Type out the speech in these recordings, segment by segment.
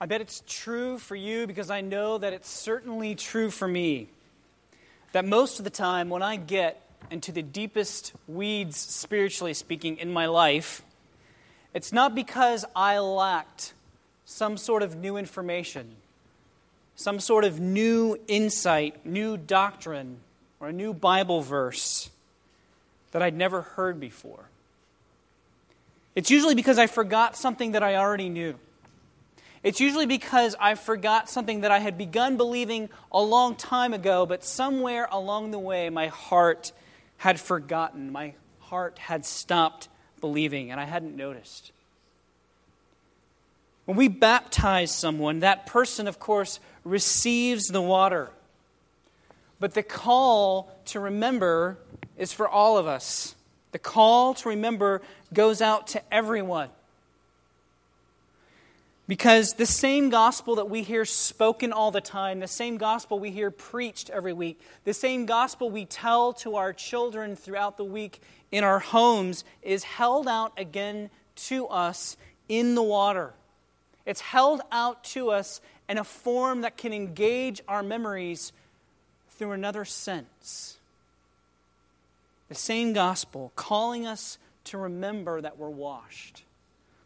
I bet it's true for you because I know that it's certainly true for me. That most of the time, when I get into the deepest weeds, spiritually speaking, in my life, it's not because I lacked some sort of new information, some sort of new insight, new doctrine, or a new Bible verse that I'd never heard before. It's usually because I forgot something that I already knew. It's usually because I forgot something that I had begun believing a long time ago, but somewhere along the way, my heart had forgotten. My heart had stopped believing, and I hadn't noticed. When we baptize someone, that person, of course, receives the water. But the call to remember is for all of us. The call to remember goes out to everyone. Because the same gospel that we hear spoken all the time, the same gospel we hear preached every week, the same gospel we tell to our children throughout the week in our homes is held out again to us in the water. It's held out to us in a form that can engage our memories through another sense. The same gospel calling us to remember that we're washed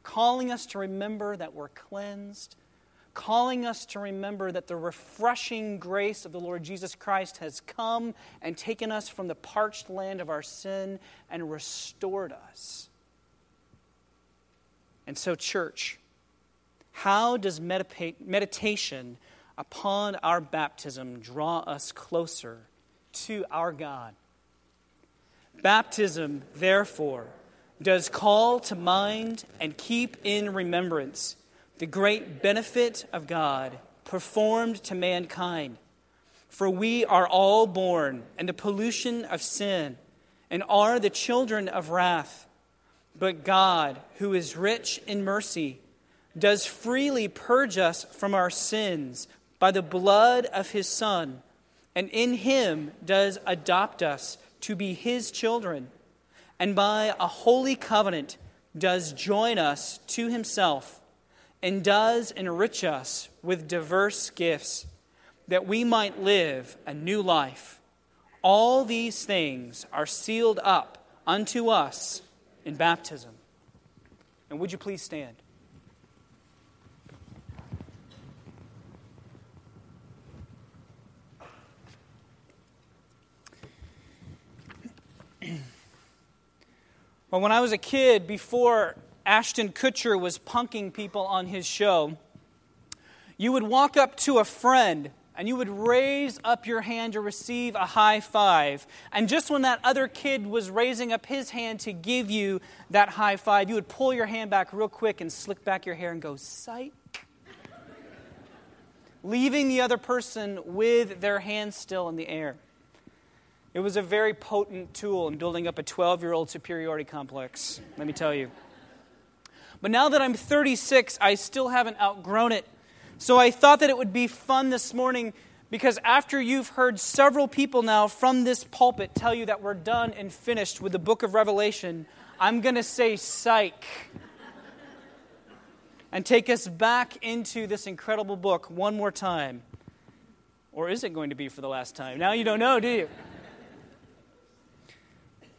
calling us to remember that we're cleansed, calling us to remember that the refreshing grace of the Lord Jesus Christ has come and taken us from the parched land of our sin and restored us. And so, church, how does meditation upon our baptism draw us closer to our God? Baptism, therefore, does call to mind and keep in remembrance the great benefit of God performed to mankind. For we are all born in the pollution of sin and are the children of wrath. But God, who is rich in mercy, does freely purge us from our sins by the blood of his Son, and in him does adopt us to be his children and by a holy covenant does join us to himself and does enrich us with diverse gifts that we might live a new life. All these things are sealed up unto us in baptism. And would you please stand? Well, when I was a kid, before Ashton Kutcher was punking people on his show, you would walk up to a friend and you would raise up your hand to receive a high five. And just when that other kid was raising up his hand to give you that high five, you would pull your hand back real quick and slick back your hair and go, sight. Leaving the other person with their hand still in the air. It was a very potent tool in building up a 12 year old superiority complex, let me tell you. But now that I'm 36, I still haven't outgrown it. So I thought that it would be fun this morning because after you've heard several people now from this pulpit tell you that we're done and finished with the book of Revelation, I'm going to say psych and take us back into this incredible book one more time. Or is it going to be for the last time? Now you don't know, do you?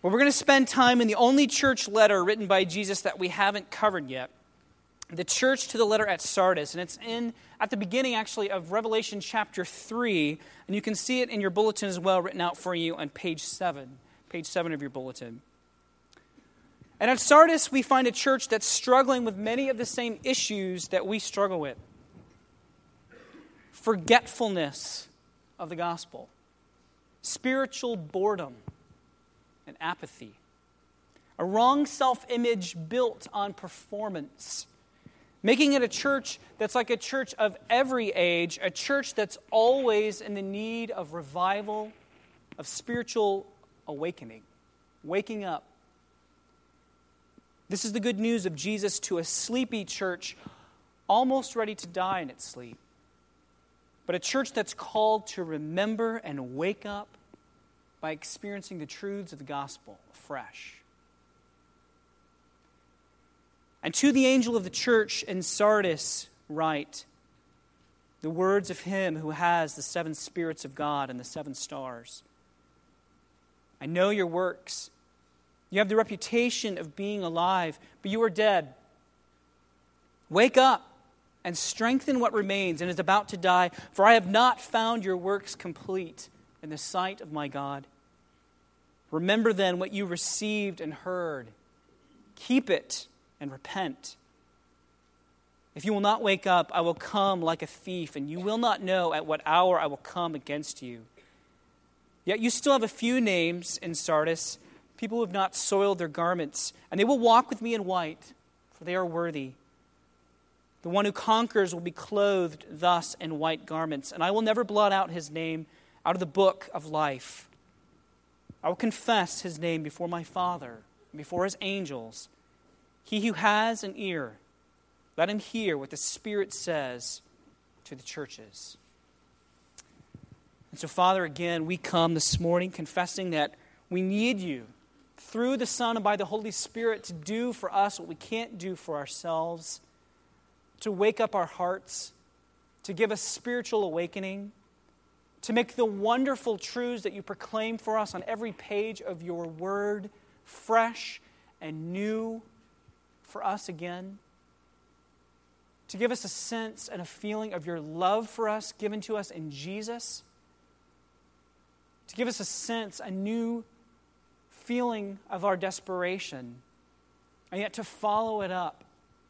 Well, we're going to spend time in the only church letter written by Jesus that we haven't covered yet. The church to the letter at Sardis, and it's in at the beginning actually of Revelation chapter 3, and you can see it in your bulletin as well written out for you on page 7, page 7 of your bulletin. And at Sardis, we find a church that's struggling with many of the same issues that we struggle with forgetfulness of the gospel, spiritual boredom, and apathy. A wrong self image built on performance, making it a church that's like a church of every age, a church that's always in the need of revival, of spiritual awakening, waking up. This is the good news of Jesus to a sleepy church almost ready to die in its sleep, but a church that's called to remember and wake up by experiencing the truths of the gospel afresh. And to the angel of the church in Sardis, write the words of him who has the seven spirits of God and the seven stars. I know your works. You have the reputation of being alive, but you are dead. Wake up and strengthen what remains and is about to die, for I have not found your works complete in the sight of my God. Remember then what you received and heard. Keep it and repent. If you will not wake up, I will come like a thief, and you will not know at what hour I will come against you. Yet you still have a few names in Sardis, people who have not soiled their garments, and they will walk with me in white, for they are worthy. The one who conquers will be clothed thus in white garments, and I will never blot out his name out of the book of life. I will confess his name before my Father, and before his angels. He who has an ear, let him hear what the Spirit says to the churches. And so, Father, again, we come this morning confessing that we need you through the Son and by the Holy Spirit to do for us what we can't do for ourselves, to wake up our hearts, to give us spiritual awakening, to make the wonderful truths that you proclaim for us on every page of your word fresh and new for us again. To give us a sense and a feeling of your love for us given to us in Jesus, to give us a sense, a new feeling of our desperation, and yet to follow it up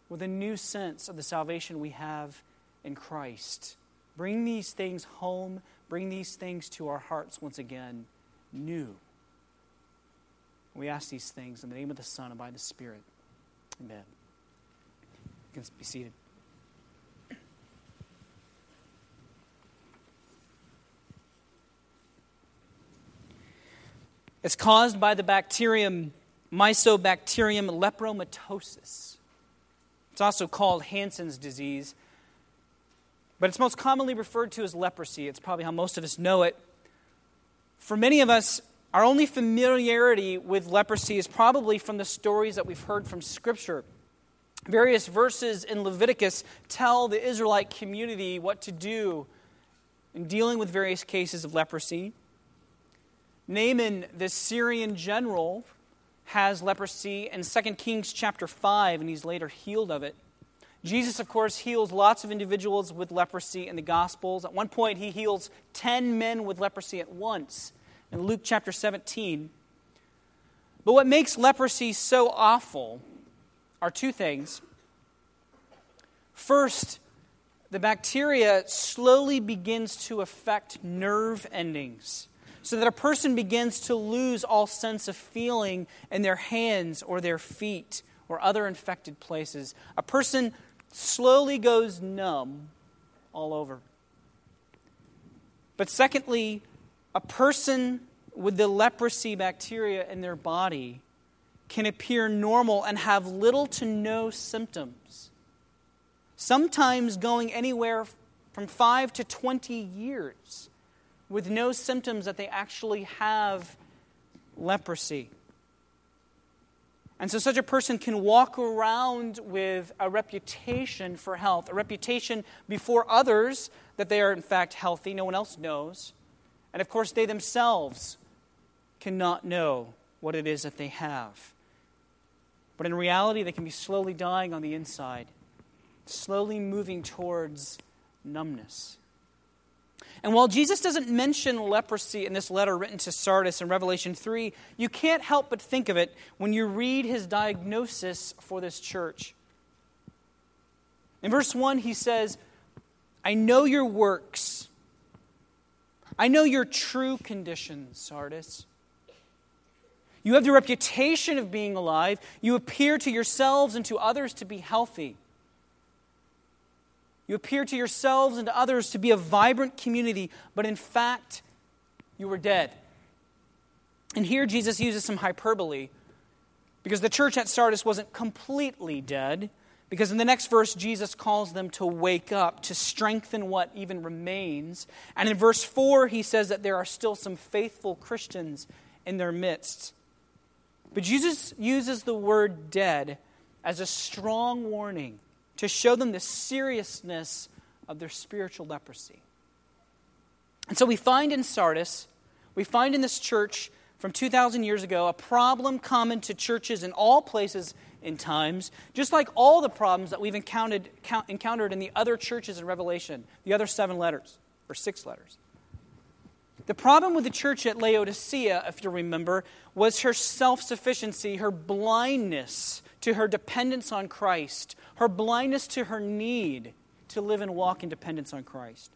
with a new sense of the salvation we have in Christ. Bring these things home, bring these things to our hearts once again, new. We ask these things in the name of the Son and by the Spirit. Amen. You can be seated. It's caused by the bacterium Mycobacterium lepromatosis. It's also called Hansen's disease, but it's most commonly referred to as leprosy. It's probably how most of us know it. For many of us, our only familiarity with leprosy is probably from the stories that we've heard from Scripture. Various verses in Leviticus tell the Israelite community what to do in dealing with various cases of leprosy. Naaman, the Syrian general, has leprosy in 2 Kings chapter 5, and he's later healed of it. Jesus, of course, heals lots of individuals with leprosy in the Gospels. At one point, he heals 10 men with leprosy at once in Luke chapter 17. But what makes leprosy so awful are two things. First, the bacteria slowly begins to affect nerve endings so that a person begins to lose all sense of feeling in their hands or their feet or other infected places. A person slowly goes numb all over. But secondly, a person with the leprosy bacteria in their body can appear normal and have little to no symptoms, sometimes going anywhere from 5 to 20 years with no symptoms that they actually have leprosy. And so, such a person can walk around with a reputation for health, a reputation before others that they are, in fact, healthy. No one else knows. And of course, they themselves cannot know what it is that they have. But in reality, they can be slowly dying on the inside, slowly moving towards numbness. And while Jesus doesn't mention leprosy in this letter written to Sardis in Revelation 3, you can't help but think of it when you read his diagnosis for this church. In verse 1, he says, I know your works. I know your true condition, Sardis. You have the reputation of being alive. You appear to yourselves and to others to be healthy. You appear to yourselves and to others to be a vibrant community, but in fact, you were dead. And here Jesus uses some hyperbole because the church at Sardis wasn't completely dead. Because in the next verse, Jesus calls them to wake up, to strengthen what even remains. And in verse 4, he says that there are still some faithful Christians in their midst. But Jesus uses the word dead as a strong warning to show them the seriousness of their spiritual leprosy. And so we find in Sardis, we find in this church from 2,000 years ago a problem common to churches in all places and times, just like all the problems that we've encountered, encountered in the other churches in Revelation, the other seven letters, or six letters. The problem with the church at Laodicea, if you remember, was her self sufficiency, her blindness to her dependence on Christ, her blindness to her need to live and walk in dependence on Christ.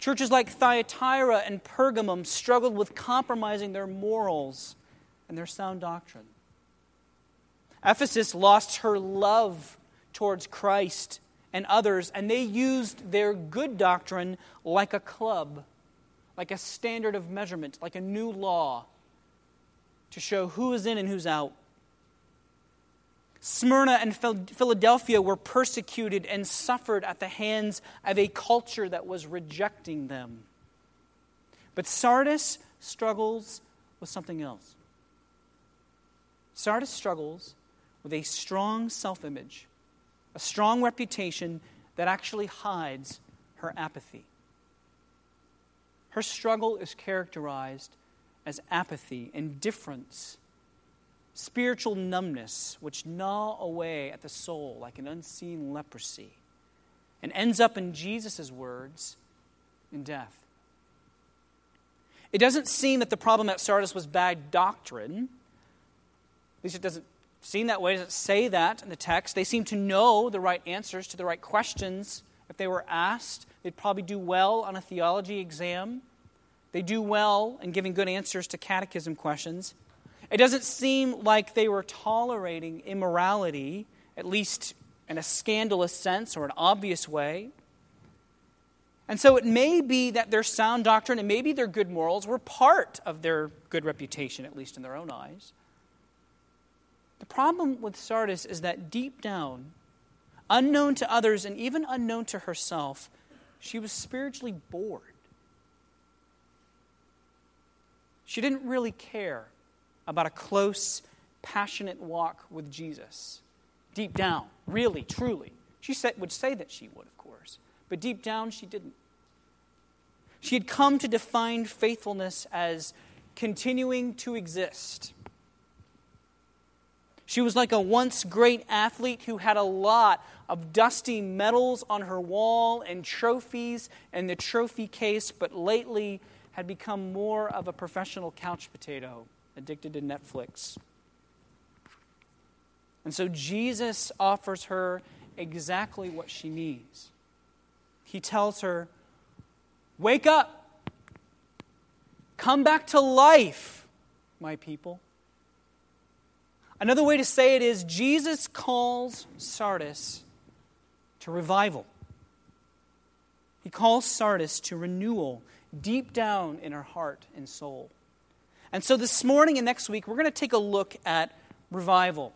Churches like Thyatira and Pergamum struggled with compromising their morals and their sound doctrine. Ephesus lost her love towards Christ and others, and they used their good doctrine like a club, like a standard of measurement, like a new law to show who is in and who's out. Smyrna and Philadelphia were persecuted and suffered at the hands of a culture that was rejecting them. But Sardis struggles with something else. Sardis struggles with a strong self image, a strong reputation that actually hides her apathy. Her struggle is characterized as apathy, indifference, spiritual numbness, which gnaw away at the soul like an unseen leprosy, and ends up, in Jesus' words, in death. It doesn't seem that the problem at Sardis was bad doctrine. At least it doesn't seem that way. It doesn't say that in the text. They seem to know the right answers to the right questions. If they were asked, they'd probably do well on a theology exam. They do well in giving good answers to catechism questions. It doesn't seem like they were tolerating immorality, at least in a scandalous sense or an obvious way. And so it may be that their sound doctrine and maybe their good morals were part of their good reputation, at least in their own eyes. The problem with Sardis is that deep down, unknown to others and even unknown to herself, she was spiritually bored. She didn't really care about a close, passionate walk with Jesus. Deep down, really, truly. She said, would say that she would, of course, but deep down, she didn't. She had come to define faithfulness as continuing to exist. She was like a once great athlete who had a lot of dusty medals on her wall and trophies and the trophy case, but lately had become more of a professional couch potato addicted to Netflix. And so Jesus offers her exactly what she needs. He tells her, Wake up! Come back to life, my people. Another way to say it is Jesus calls Sardis to revival. He calls Sardis to renewal deep down in her heart and soul. And so this morning and next week, we're going to take a look at revival.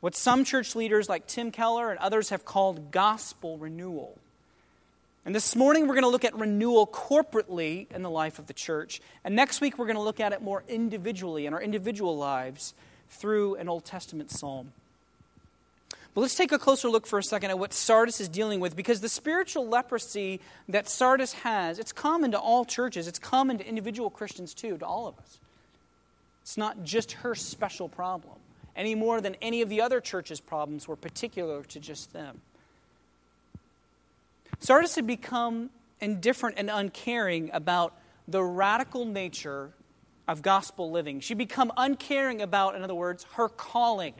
What some church leaders like Tim Keller and others have called gospel renewal. And this morning, we're going to look at renewal corporately in the life of the church. And next week, we're going to look at it more individually in our individual lives through an Old Testament psalm. But let's take a closer look for a second at what Sardis is dealing with because the spiritual leprosy that Sardis has, it's common to all churches. It's common to individual Christians too, to all of us. It's not just her special problem, any more than any of the other churches' problems were particular to just them. Sardis had become indifferent and uncaring about the radical nature of gospel living. She'd become uncaring about, in other words, her calling.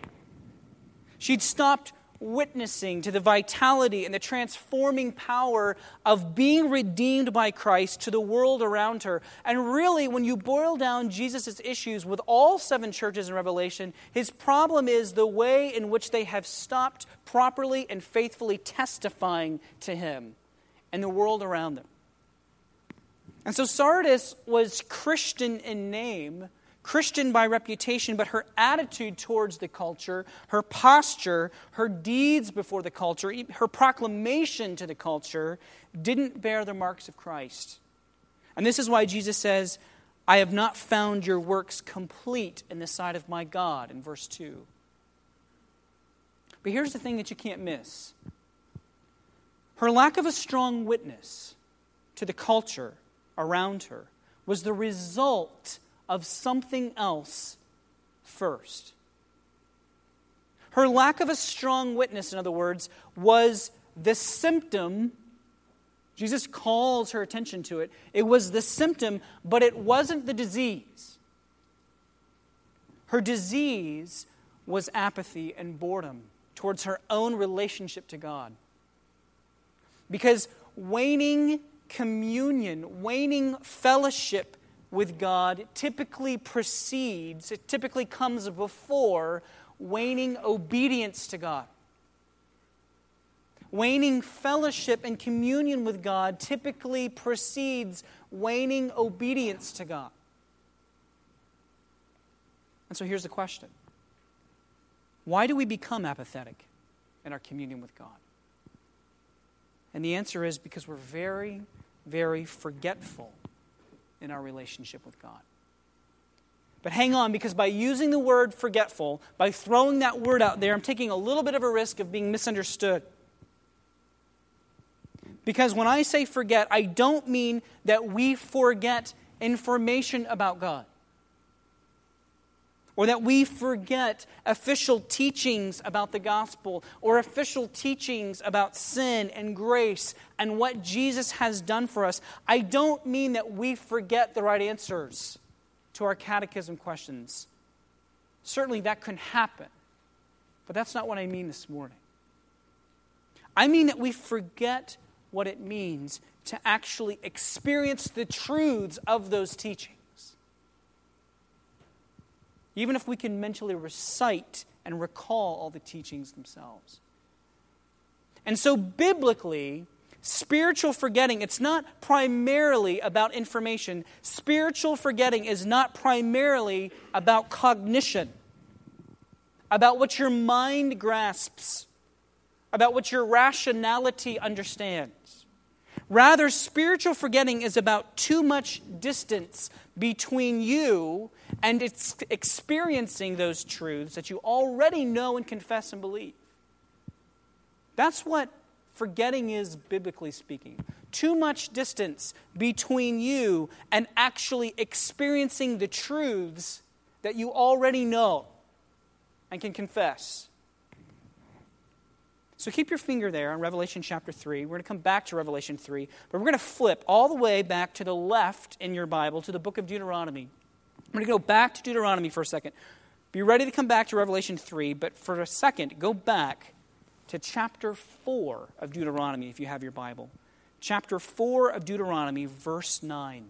She'd stopped witnessing to the vitality and the transforming power of being redeemed by Christ to the world around her. And really, when you boil down Jesus' issues with all seven churches in Revelation, his problem is the way in which they have stopped properly and faithfully testifying to him and the world around them. And so Sardis was Christian in name Christian by reputation, but her attitude towards the culture, her posture, her deeds before the culture, her proclamation to the culture didn't bear the marks of Christ. And this is why Jesus says, I have not found your works complete in the sight of my God, in verse 2. But here's the thing that you can't miss Her lack of a strong witness to the culture around her was the result of something else first. Her lack of a strong witness, in other words, was the symptom. Jesus calls her attention to it. It was the symptom, but it wasn't the disease. Her disease was apathy and boredom towards her own relationship to God. Because waning communion, waning fellowship with God typically precedes, it typically comes before waning obedience to God. Waning fellowship and communion with God typically precedes waning obedience to God. And so here's the question Why do we become apathetic in our communion with God? And the answer is because we're very, very forgetful in our relationship with God. But hang on, because by using the word forgetful, by throwing that word out there, I'm taking a little bit of a risk of being misunderstood. Because when I say forget, I don't mean that we forget information about God or that we forget official teachings about the gospel or official teachings about sin and grace and what Jesus has done for us. I don't mean that we forget the right answers to our catechism questions. Certainly that can happen, but that's not what I mean this morning. I mean that we forget what it means to actually experience the truths of those teachings even if we can mentally recite and recall all the teachings themselves. And so, biblically, spiritual forgetting, it's not primarily about information. Spiritual forgetting is not primarily about cognition, about what your mind grasps, about what your rationality understands. Rather, spiritual forgetting is about too much distance between you and it's experiencing those truths that you already know and confess and believe. That's what forgetting is, biblically speaking. Too much distance between you and actually experiencing the truths that you already know and can confess. So keep your finger there on Revelation chapter 3. We're going to come back to Revelation 3, but we're going to flip all the way back to the left in your Bible to the book of Deuteronomy. I'm going to go back to Deuteronomy for a second. Be ready to come back to Revelation 3, but for a second, go back to chapter 4 of Deuteronomy if you have your Bible. Chapter 4 of Deuteronomy, verse 9.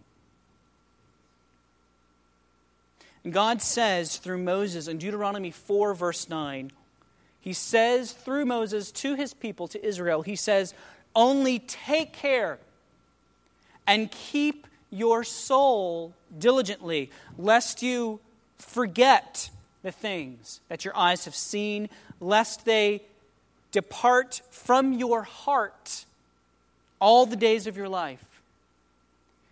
And God says through Moses in Deuteronomy 4, verse 9, he says through Moses to his people, to Israel, he says, Only take care and keep your soul diligently, lest you forget the things that your eyes have seen, lest they depart from your heart all the days of your life.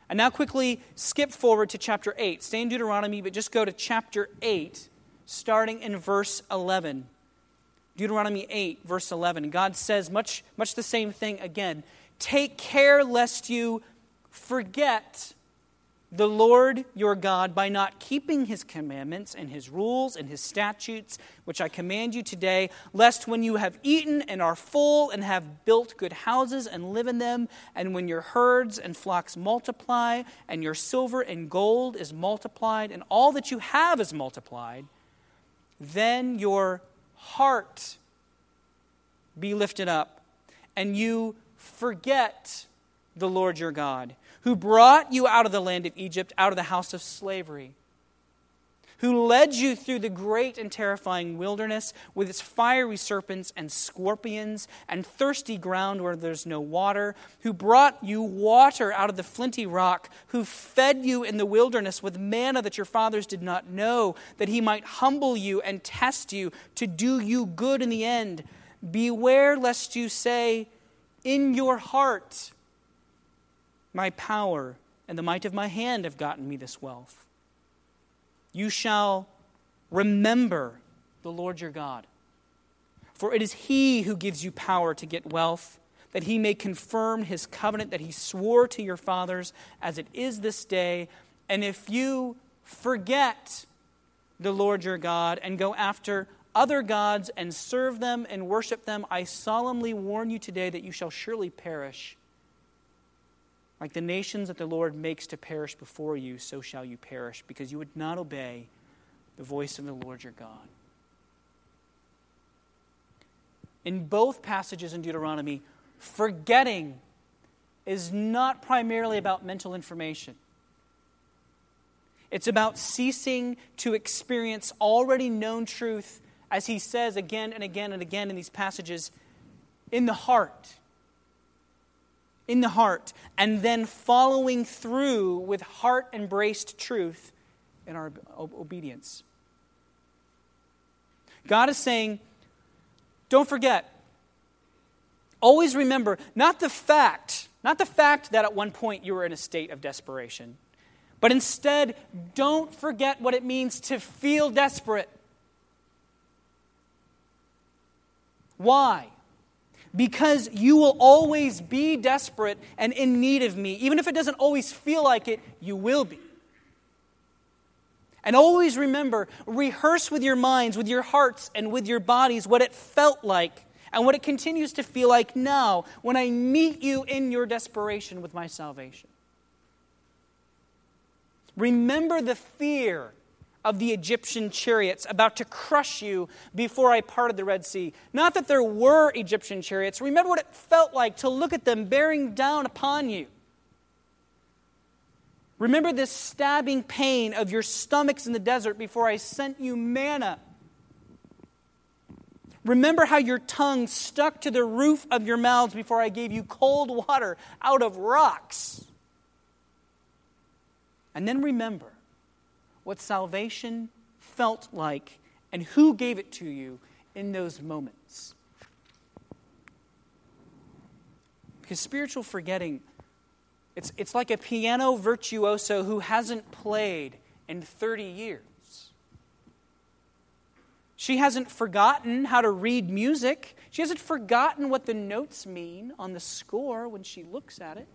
And now, quickly skip forward to chapter 8. Stay in Deuteronomy, but just go to chapter 8, starting in verse 11. Deuteronomy 8, verse 11. God says much, much the same thing again. Take care lest you forget the Lord your God by not keeping his commandments and his rules and his statutes, which I command you today, lest when you have eaten and are full and have built good houses and live in them, and when your herds and flocks multiply, and your silver and gold is multiplied, and all that you have is multiplied, then your heart be lifted up, and you forget the Lord your God, who brought you out of the land of Egypt, out of the house of slavery who led you through the great and terrifying wilderness with its fiery serpents and scorpions and thirsty ground where there's no water, who brought you water out of the flinty rock, who fed you in the wilderness with manna that your fathers did not know, that he might humble you and test you to do you good in the end. Beware lest you say, In your heart, my power and the might of my hand have gotten me this wealth. You shall remember the Lord your God. For it is He who gives you power to get wealth, that he may confirm his covenant that he swore to your fathers as it is this day. And if you forget the Lord your God and go after other gods and serve them and worship them, I solemnly warn you today that you shall surely perish. Like the nations that the Lord makes to perish before you, so shall you perish, because you would not obey the voice of the Lord your God. In both passages in Deuteronomy, forgetting is not primarily about mental information. It's about ceasing to experience already known truth, as he says again and again and again in these passages, in the heart. In the heart. And then following through with heart embraced truth in our obedience. God is saying, don't forget. Always remember not the fact, not the fact that at one point you were in a state of desperation, but instead, don't forget what it means to feel desperate. Why? Because you will always be desperate and in need of me. Even if it doesn't always feel like it, you will be. And always remember, rehearse with your minds, with your hearts, and with your bodies what it felt like and what it continues to feel like now when I meet you in your desperation with my salvation. Remember the fear of the Egyptian chariots about to crush you before I parted the Red Sea. Not that there were Egyptian chariots. Remember what it felt like to look at them bearing down upon you. Remember this stabbing pain of your stomachs in the desert before I sent you manna. Remember how your tongue stuck to the roof of your mouths before I gave you cold water out of rocks. And then remember what salvation felt like and who gave it to you in those moments. Because spiritual forgetting it's, it's like a piano virtuoso who hasn't played in 30 years. She hasn't forgotten how to read music. She hasn't forgotten what the notes mean on the score when she looks at it.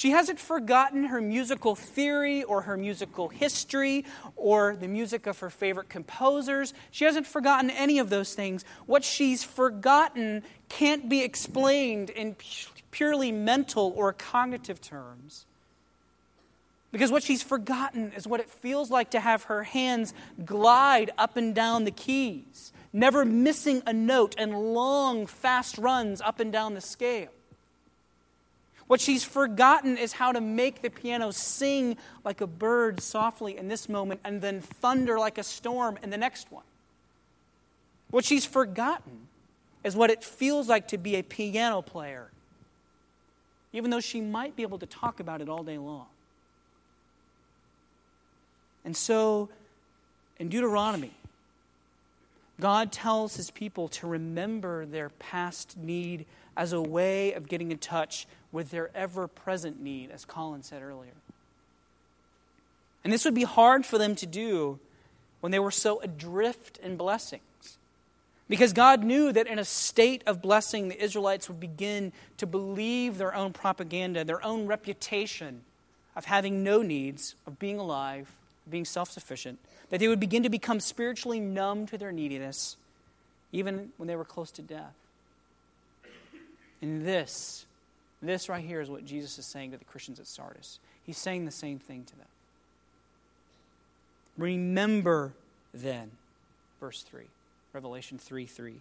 She hasn't forgotten her musical theory or her musical history or the music of her favorite composers. She hasn't forgotten any of those things. What she's forgotten can't be explained in purely mental or cognitive terms. Because what she's forgotten is what it feels like to have her hands glide up and down the keys, never missing a note, and long, fast runs up and down the scale. What she's forgotten is how to make the piano sing like a bird softly in this moment and then thunder like a storm in the next one. What she's forgotten is what it feels like to be a piano player even though she might be able to talk about it all day long. And so, in Deuteronomy, God tells his people to remember their past need as a way of getting in touch with their ever present need, as Colin said earlier. And this would be hard for them to do when they were so adrift in blessings. Because God knew that in a state of blessing, the Israelites would begin to believe their own propaganda, their own reputation of having no needs, of being alive, being self sufficient, that they would begin to become spiritually numb to their neediness, even when they were close to death. And this, this right here is what Jesus is saying to the Christians at Sardis. He's saying the same thing to them. Remember then, verse 3. Revelation 3 3.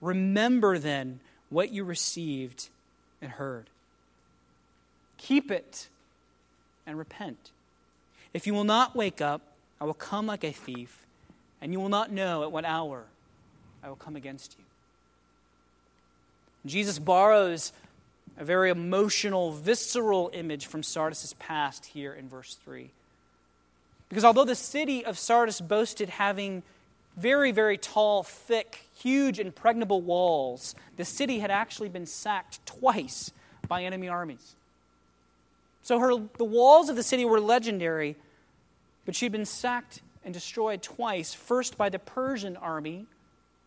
Remember then what you received and heard. Keep it and repent. If you will not wake up, I will come like a thief, and you will not know at what hour I will come against you. Jesus borrows a very emotional, visceral image from Sardis' past here in verse 3. Because although the city of Sardis boasted having very, very tall, thick, huge, impregnable walls. The city had actually been sacked twice by enemy armies. So her, the walls of the city were legendary, but she'd been sacked and destroyed twice first by the Persian army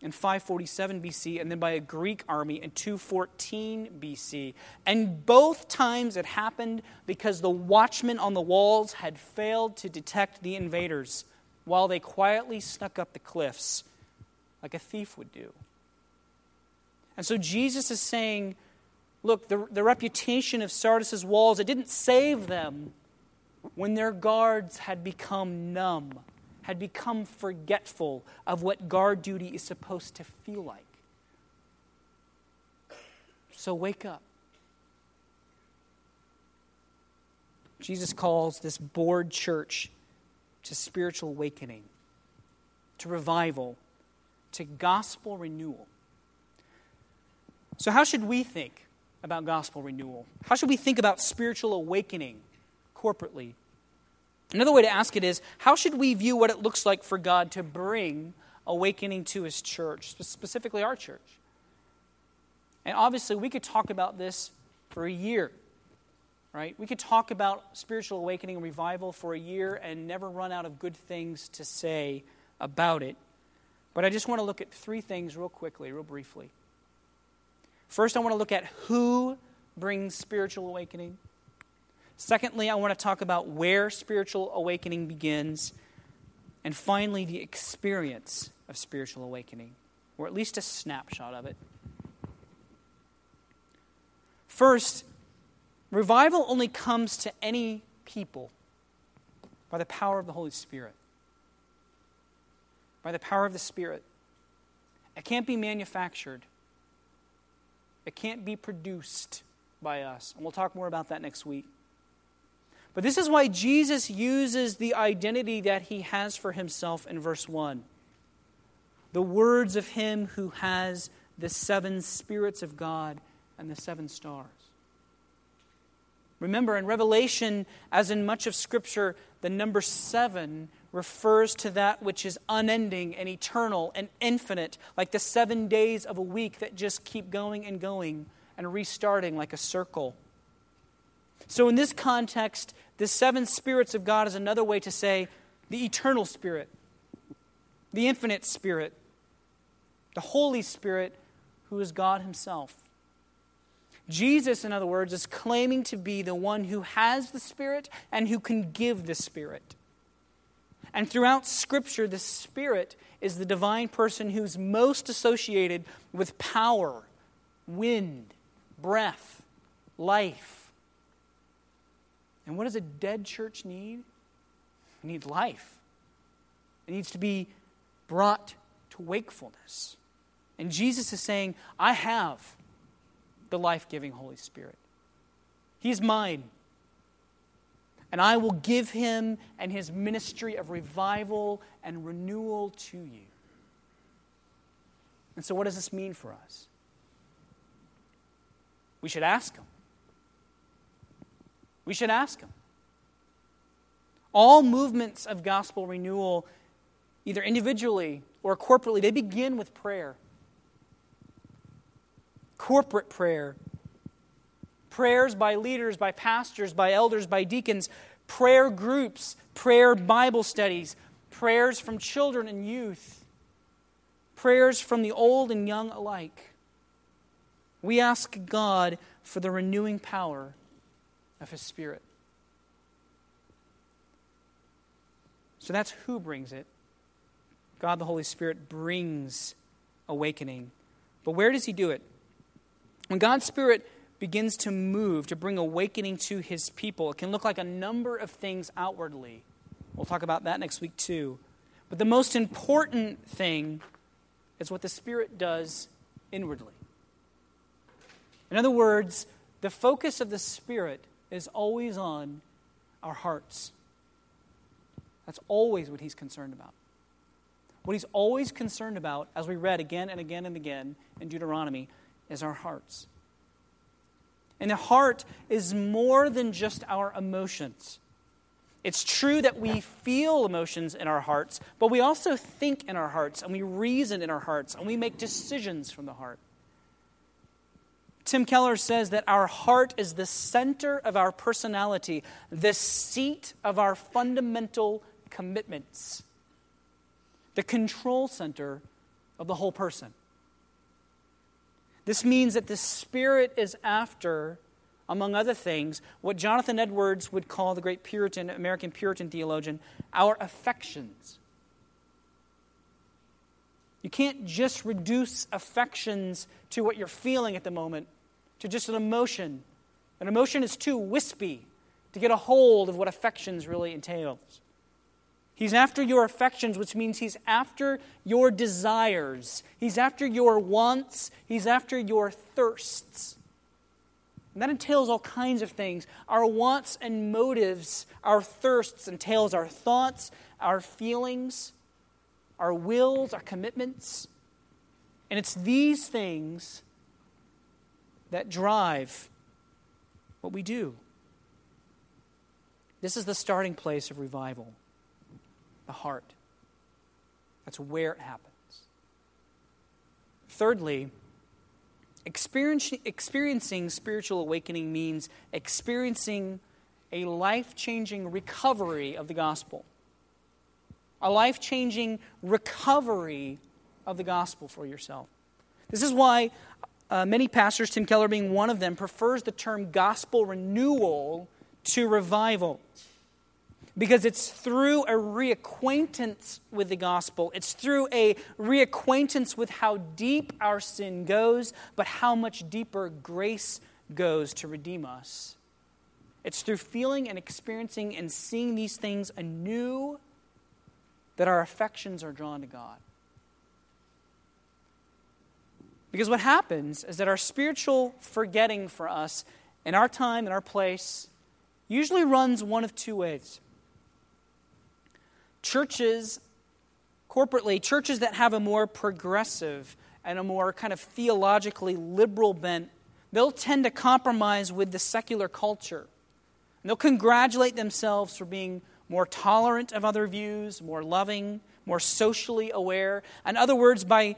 in 547 BC and then by a Greek army in 214 BC. And both times it happened because the watchmen on the walls had failed to detect the invaders while they quietly snuck up the cliffs like a thief would do. And so Jesus is saying, look, the, the reputation of Sardis's walls, it didn't save them when their guards had become numb had become forgetful of what guard duty is supposed to feel like. So wake up. Jesus calls this bored church to spiritual awakening, to revival, to gospel renewal. So, how should we think about gospel renewal? How should we think about spiritual awakening corporately Another way to ask it is how should we view what it looks like for God to bring awakening to his church, specifically our church? And obviously, we could talk about this for a year, right? We could talk about spiritual awakening and revival for a year and never run out of good things to say about it. But I just want to look at three things real quickly, real briefly. First, I want to look at who brings spiritual awakening. Secondly, I want to talk about where spiritual awakening begins. And finally, the experience of spiritual awakening, or at least a snapshot of it. First, revival only comes to any people by the power of the Holy Spirit. By the power of the Spirit. It can't be manufactured, it can't be produced by us. And we'll talk more about that next week. But this is why Jesus uses the identity that he has for himself in verse 1. The words of him who has the seven spirits of God and the seven stars. Remember, in Revelation, as in much of Scripture, the number seven refers to that which is unending and eternal and infinite, like the seven days of a week that just keep going and going and restarting like a circle. So, in this context, the seven spirits of God is another way to say the eternal spirit, the infinite spirit, the Holy Spirit, who is God Himself. Jesus, in other words, is claiming to be the one who has the Spirit and who can give the Spirit. And throughout Scripture, the Spirit is the divine person who's most associated with power, wind, breath, life. And what does a dead church need? It needs life. It needs to be brought to wakefulness. And Jesus is saying, I have the life giving Holy Spirit. He's mine. And I will give him and his ministry of revival and renewal to you. And so, what does this mean for us? We should ask him. We should ask Him. All movements of gospel renewal, either individually or corporately, they begin with prayer. Corporate prayer. Prayers by leaders, by pastors, by elders, by deacons, prayer groups, prayer Bible studies, prayers from children and youth, prayers from the old and young alike. We ask God for the renewing power of His Spirit. So that's who brings it. God the Holy Spirit brings awakening. But where does He do it? When God's Spirit begins to move, to bring awakening to His people, it can look like a number of things outwardly. We'll talk about that next week too. But the most important thing is what the Spirit does inwardly. In other words, the focus of the Spirit is always on our hearts. That's always what he's concerned about. What he's always concerned about, as we read again and again and again in Deuteronomy, is our hearts. And the heart is more than just our emotions. It's true that we feel emotions in our hearts, but we also think in our hearts, and we reason in our hearts, and we make decisions from the heart. Tim Keller says that our heart is the center of our personality, the seat of our fundamental commitments, the control center of the whole person. This means that the Spirit is after, among other things, what Jonathan Edwards would call the great Puritan, American Puritan theologian, our affections. You can't just reduce affections to what you're feeling at the moment, to just an emotion. An emotion is too wispy to get a hold of what affections really entails. He's after your affections, which means he's after your desires. He's after your wants. He's after your thirsts. And that entails all kinds of things. Our wants and motives, our thirsts entails our thoughts, our feelings, our wills, our commitments. And it's these things that drive what we do. This is the starting place of revival the heart. That's where it happens. Thirdly, experiencing spiritual awakening means experiencing a life changing recovery of the gospel. A life changing recovery of the gospel for yourself. This is why uh, many pastors, Tim Keller being one of them, prefers the term gospel renewal to revival because it's through a reacquaintance with the gospel. It's through a reacquaintance with how deep our sin goes, but how much deeper grace goes to redeem us. It's through feeling and experiencing and seeing these things anew that our affections are drawn to God. Because what happens is that our spiritual forgetting for us in our time, in our place, usually runs one of two ways churches, corporately, churches that have a more progressive and a more kind of theologically liberal bent, they'll tend to compromise with the secular culture. And they'll congratulate themselves for being more tolerant of other views, more loving, more socially aware. In other words, by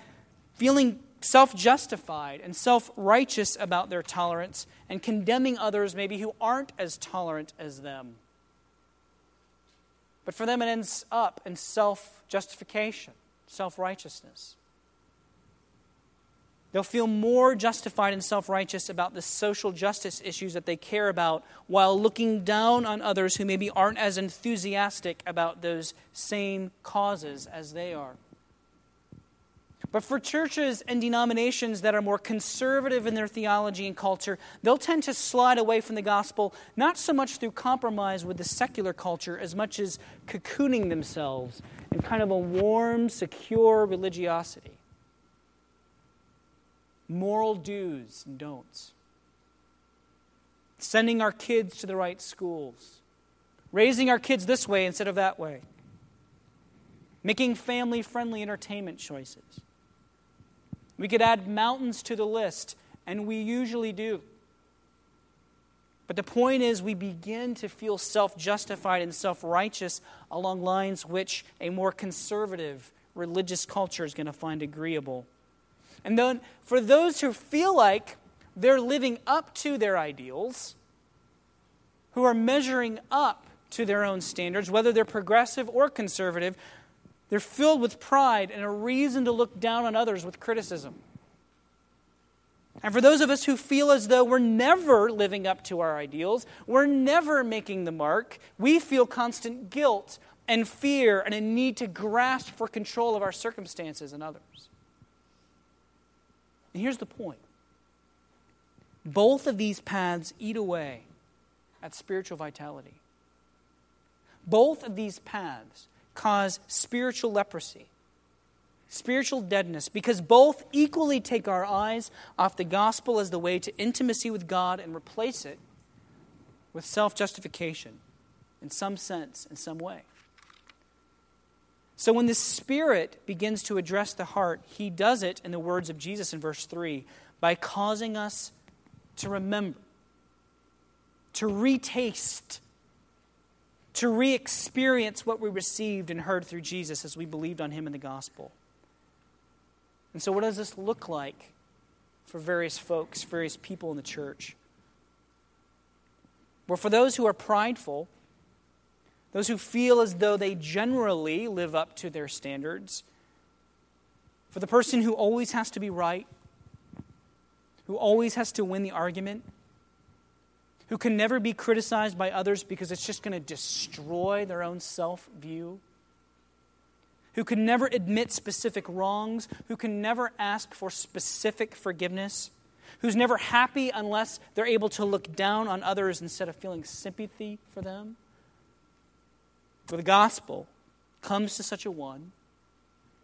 feeling self justified and self righteous about their tolerance and condemning others maybe who aren't as tolerant as them. But for them, it ends up in self justification, self righteousness. They'll feel more justified and self righteous about the social justice issues that they care about while looking down on others who maybe aren't as enthusiastic about those same causes as they are. But for churches and denominations that are more conservative in their theology and culture, they'll tend to slide away from the gospel, not so much through compromise with the secular culture as much as cocooning themselves in kind of a warm, secure religiosity. Moral do's and don'ts. Sending our kids to the right schools. Raising our kids this way instead of that way. Making family friendly entertainment choices we could add mountains to the list, and we usually do. But the point is, we begin to feel self justified and self righteous along lines which a more conservative religious culture is going to find agreeable. And then, for those who feel like they're living up to their ideals, who are measuring up to their own standards, whether they're progressive or conservative, they're filled with pride and a reason to look down on others with criticism. And for those of us who feel as though we're never living up to our ideals, we're never making the mark, we feel constant guilt and fear and a need to grasp for control of our circumstances and others. And here's the point both of these paths eat away at spiritual vitality. Both of these paths cause spiritual leprosy, spiritual deadness, because both equally take our eyes off the gospel as the way to intimacy with God and replace it with self justification in some sense, in some way. So when the Spirit begins to address the heart, he does it, in the words of Jesus in verse 3, by causing us to remember, to retaste to re experience what we received and heard through Jesus as we believed on him in the gospel. And so, what does this look like for various folks, various people in the church? Well, for those who are prideful, those who feel as though they generally live up to their standards, For the person who always has to be right, who always has to win the argument, who can never be criticized by others because it's just going to destroy their own self view, who can never admit specific wrongs, who can never ask for specific forgiveness, who's never happy unless they're able to look down on others instead of feeling sympathy for them. For the gospel comes to such a one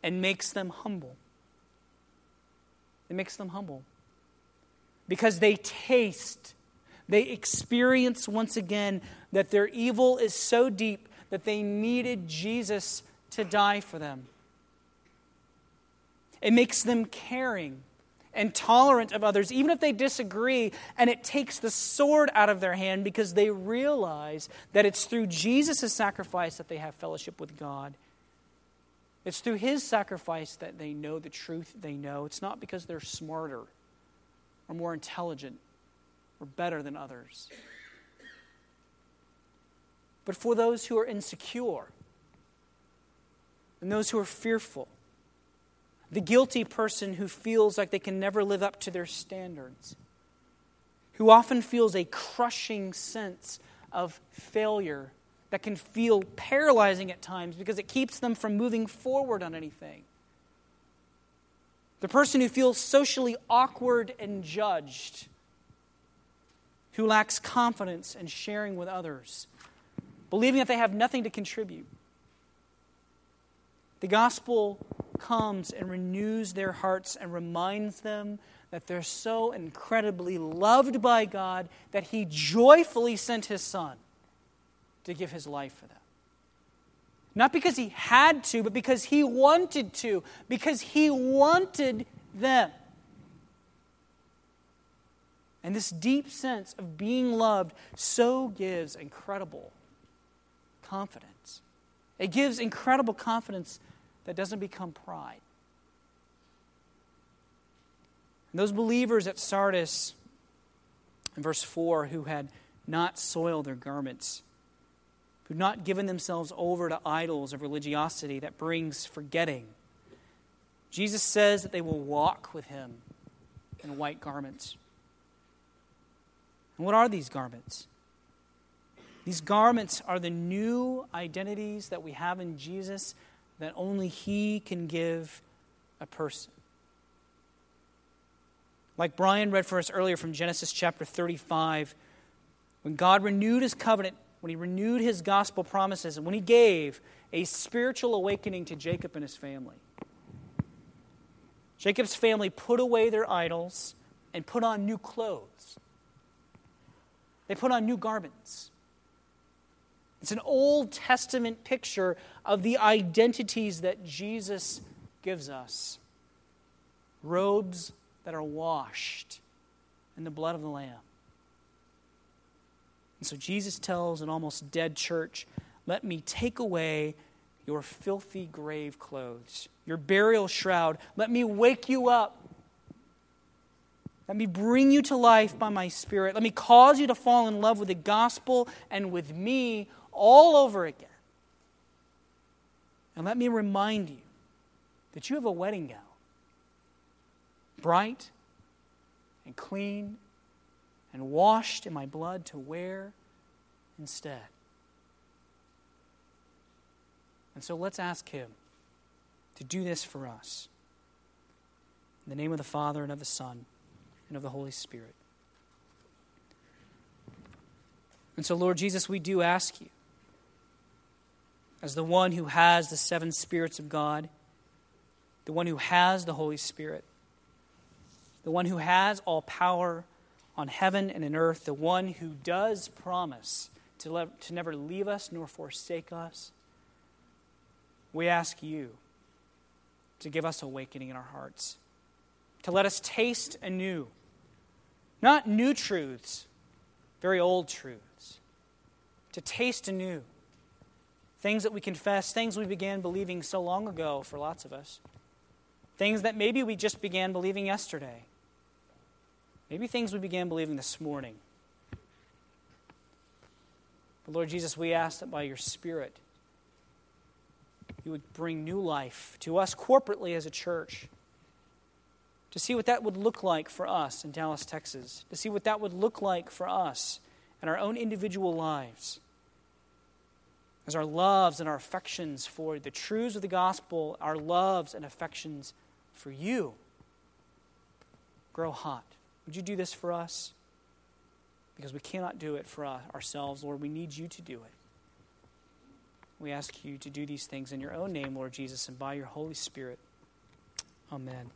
and makes them humble. It makes them humble. Because they taste, they experience once again that their evil is so deep that they needed Jesus to die for them. It makes them caring and tolerant of others, even if they disagree, and it takes the sword out of their hand because they realize that it's through Jesus' sacrifice that they have fellowship with God. It's through his sacrifice that they know the truth they know. It's not because they're smarter or more intelligent or better than others. But for those who are insecure and those who are fearful, the guilty person who feels like they can never live up to their standards, who often feels a crushing sense of failure that can feel paralyzing at times because it keeps them from moving forward on anything. The person who feels socially awkward and judged, who lacks confidence in sharing with others, believing that they have nothing to contribute. The gospel comes and renews their hearts and reminds them that they're so incredibly loved by God that He joyfully sent His Son to give His life for them. Not because He had to, but because He wanted to, because He wanted them. And this deep sense of being loved so gives incredible confidence. It gives incredible confidence that doesn't become pride. And those believers at Sardis, in verse 4, who had not soiled their garments, who'd not given themselves over to idols of religiosity that brings forgetting, Jesus says that they will walk with him in white garments. And what are these garments? These garments are the new identities that we have in Jesus that only He can give a person. Like Brian read for us earlier from Genesis chapter 35, when God renewed His covenant, when He renewed His gospel promises, and when He gave a spiritual awakening to Jacob and his family. Jacob's family put away their idols and put on new clothes. They put on new garments. It's an Old Testament picture of the identities that Jesus gives us robes that are washed in the blood of the Lamb. And so Jesus tells an almost dead church, Let me take away your filthy grave clothes, your burial shroud. Let me wake you up. Let me bring you to life by my Spirit. Let me cause you to fall in love with the gospel and with me all over again. And let me remind you that you have a wedding gown, bright and clean and washed in my blood to wear instead. And so let's ask Him to do this for us. In the name of the Father, and of the Son, and of the Holy Spirit. And so, Lord Jesus, we do ask you as the one who has the seven spirits of God, the one who has the Holy Spirit, the one who has all power on heaven and in earth, the one who does promise to, le- to never leave us nor forsake us, we ask you to give us awakening in our hearts, to let us taste anew, not new truths, very old truths, to taste anew Things that we confess, things we began believing so long ago for lots of us. Things that maybe we just began believing yesterday. Maybe things we began believing this morning. But Lord Jesus, we ask that by your Spirit, you would bring new life to us corporately as a church, to see what that would look like for us in Dallas, Texas, to see what that would look like for us in our own individual lives. As our loves and our affections for the truths of the gospel, our loves and affections for you grow hot. Would you do this for us? Because we cannot do it for uh, ourselves, Lord. We need you to do it. We ask you to do these things in your own name, Lord Jesus, and by your Holy Spirit. Amen.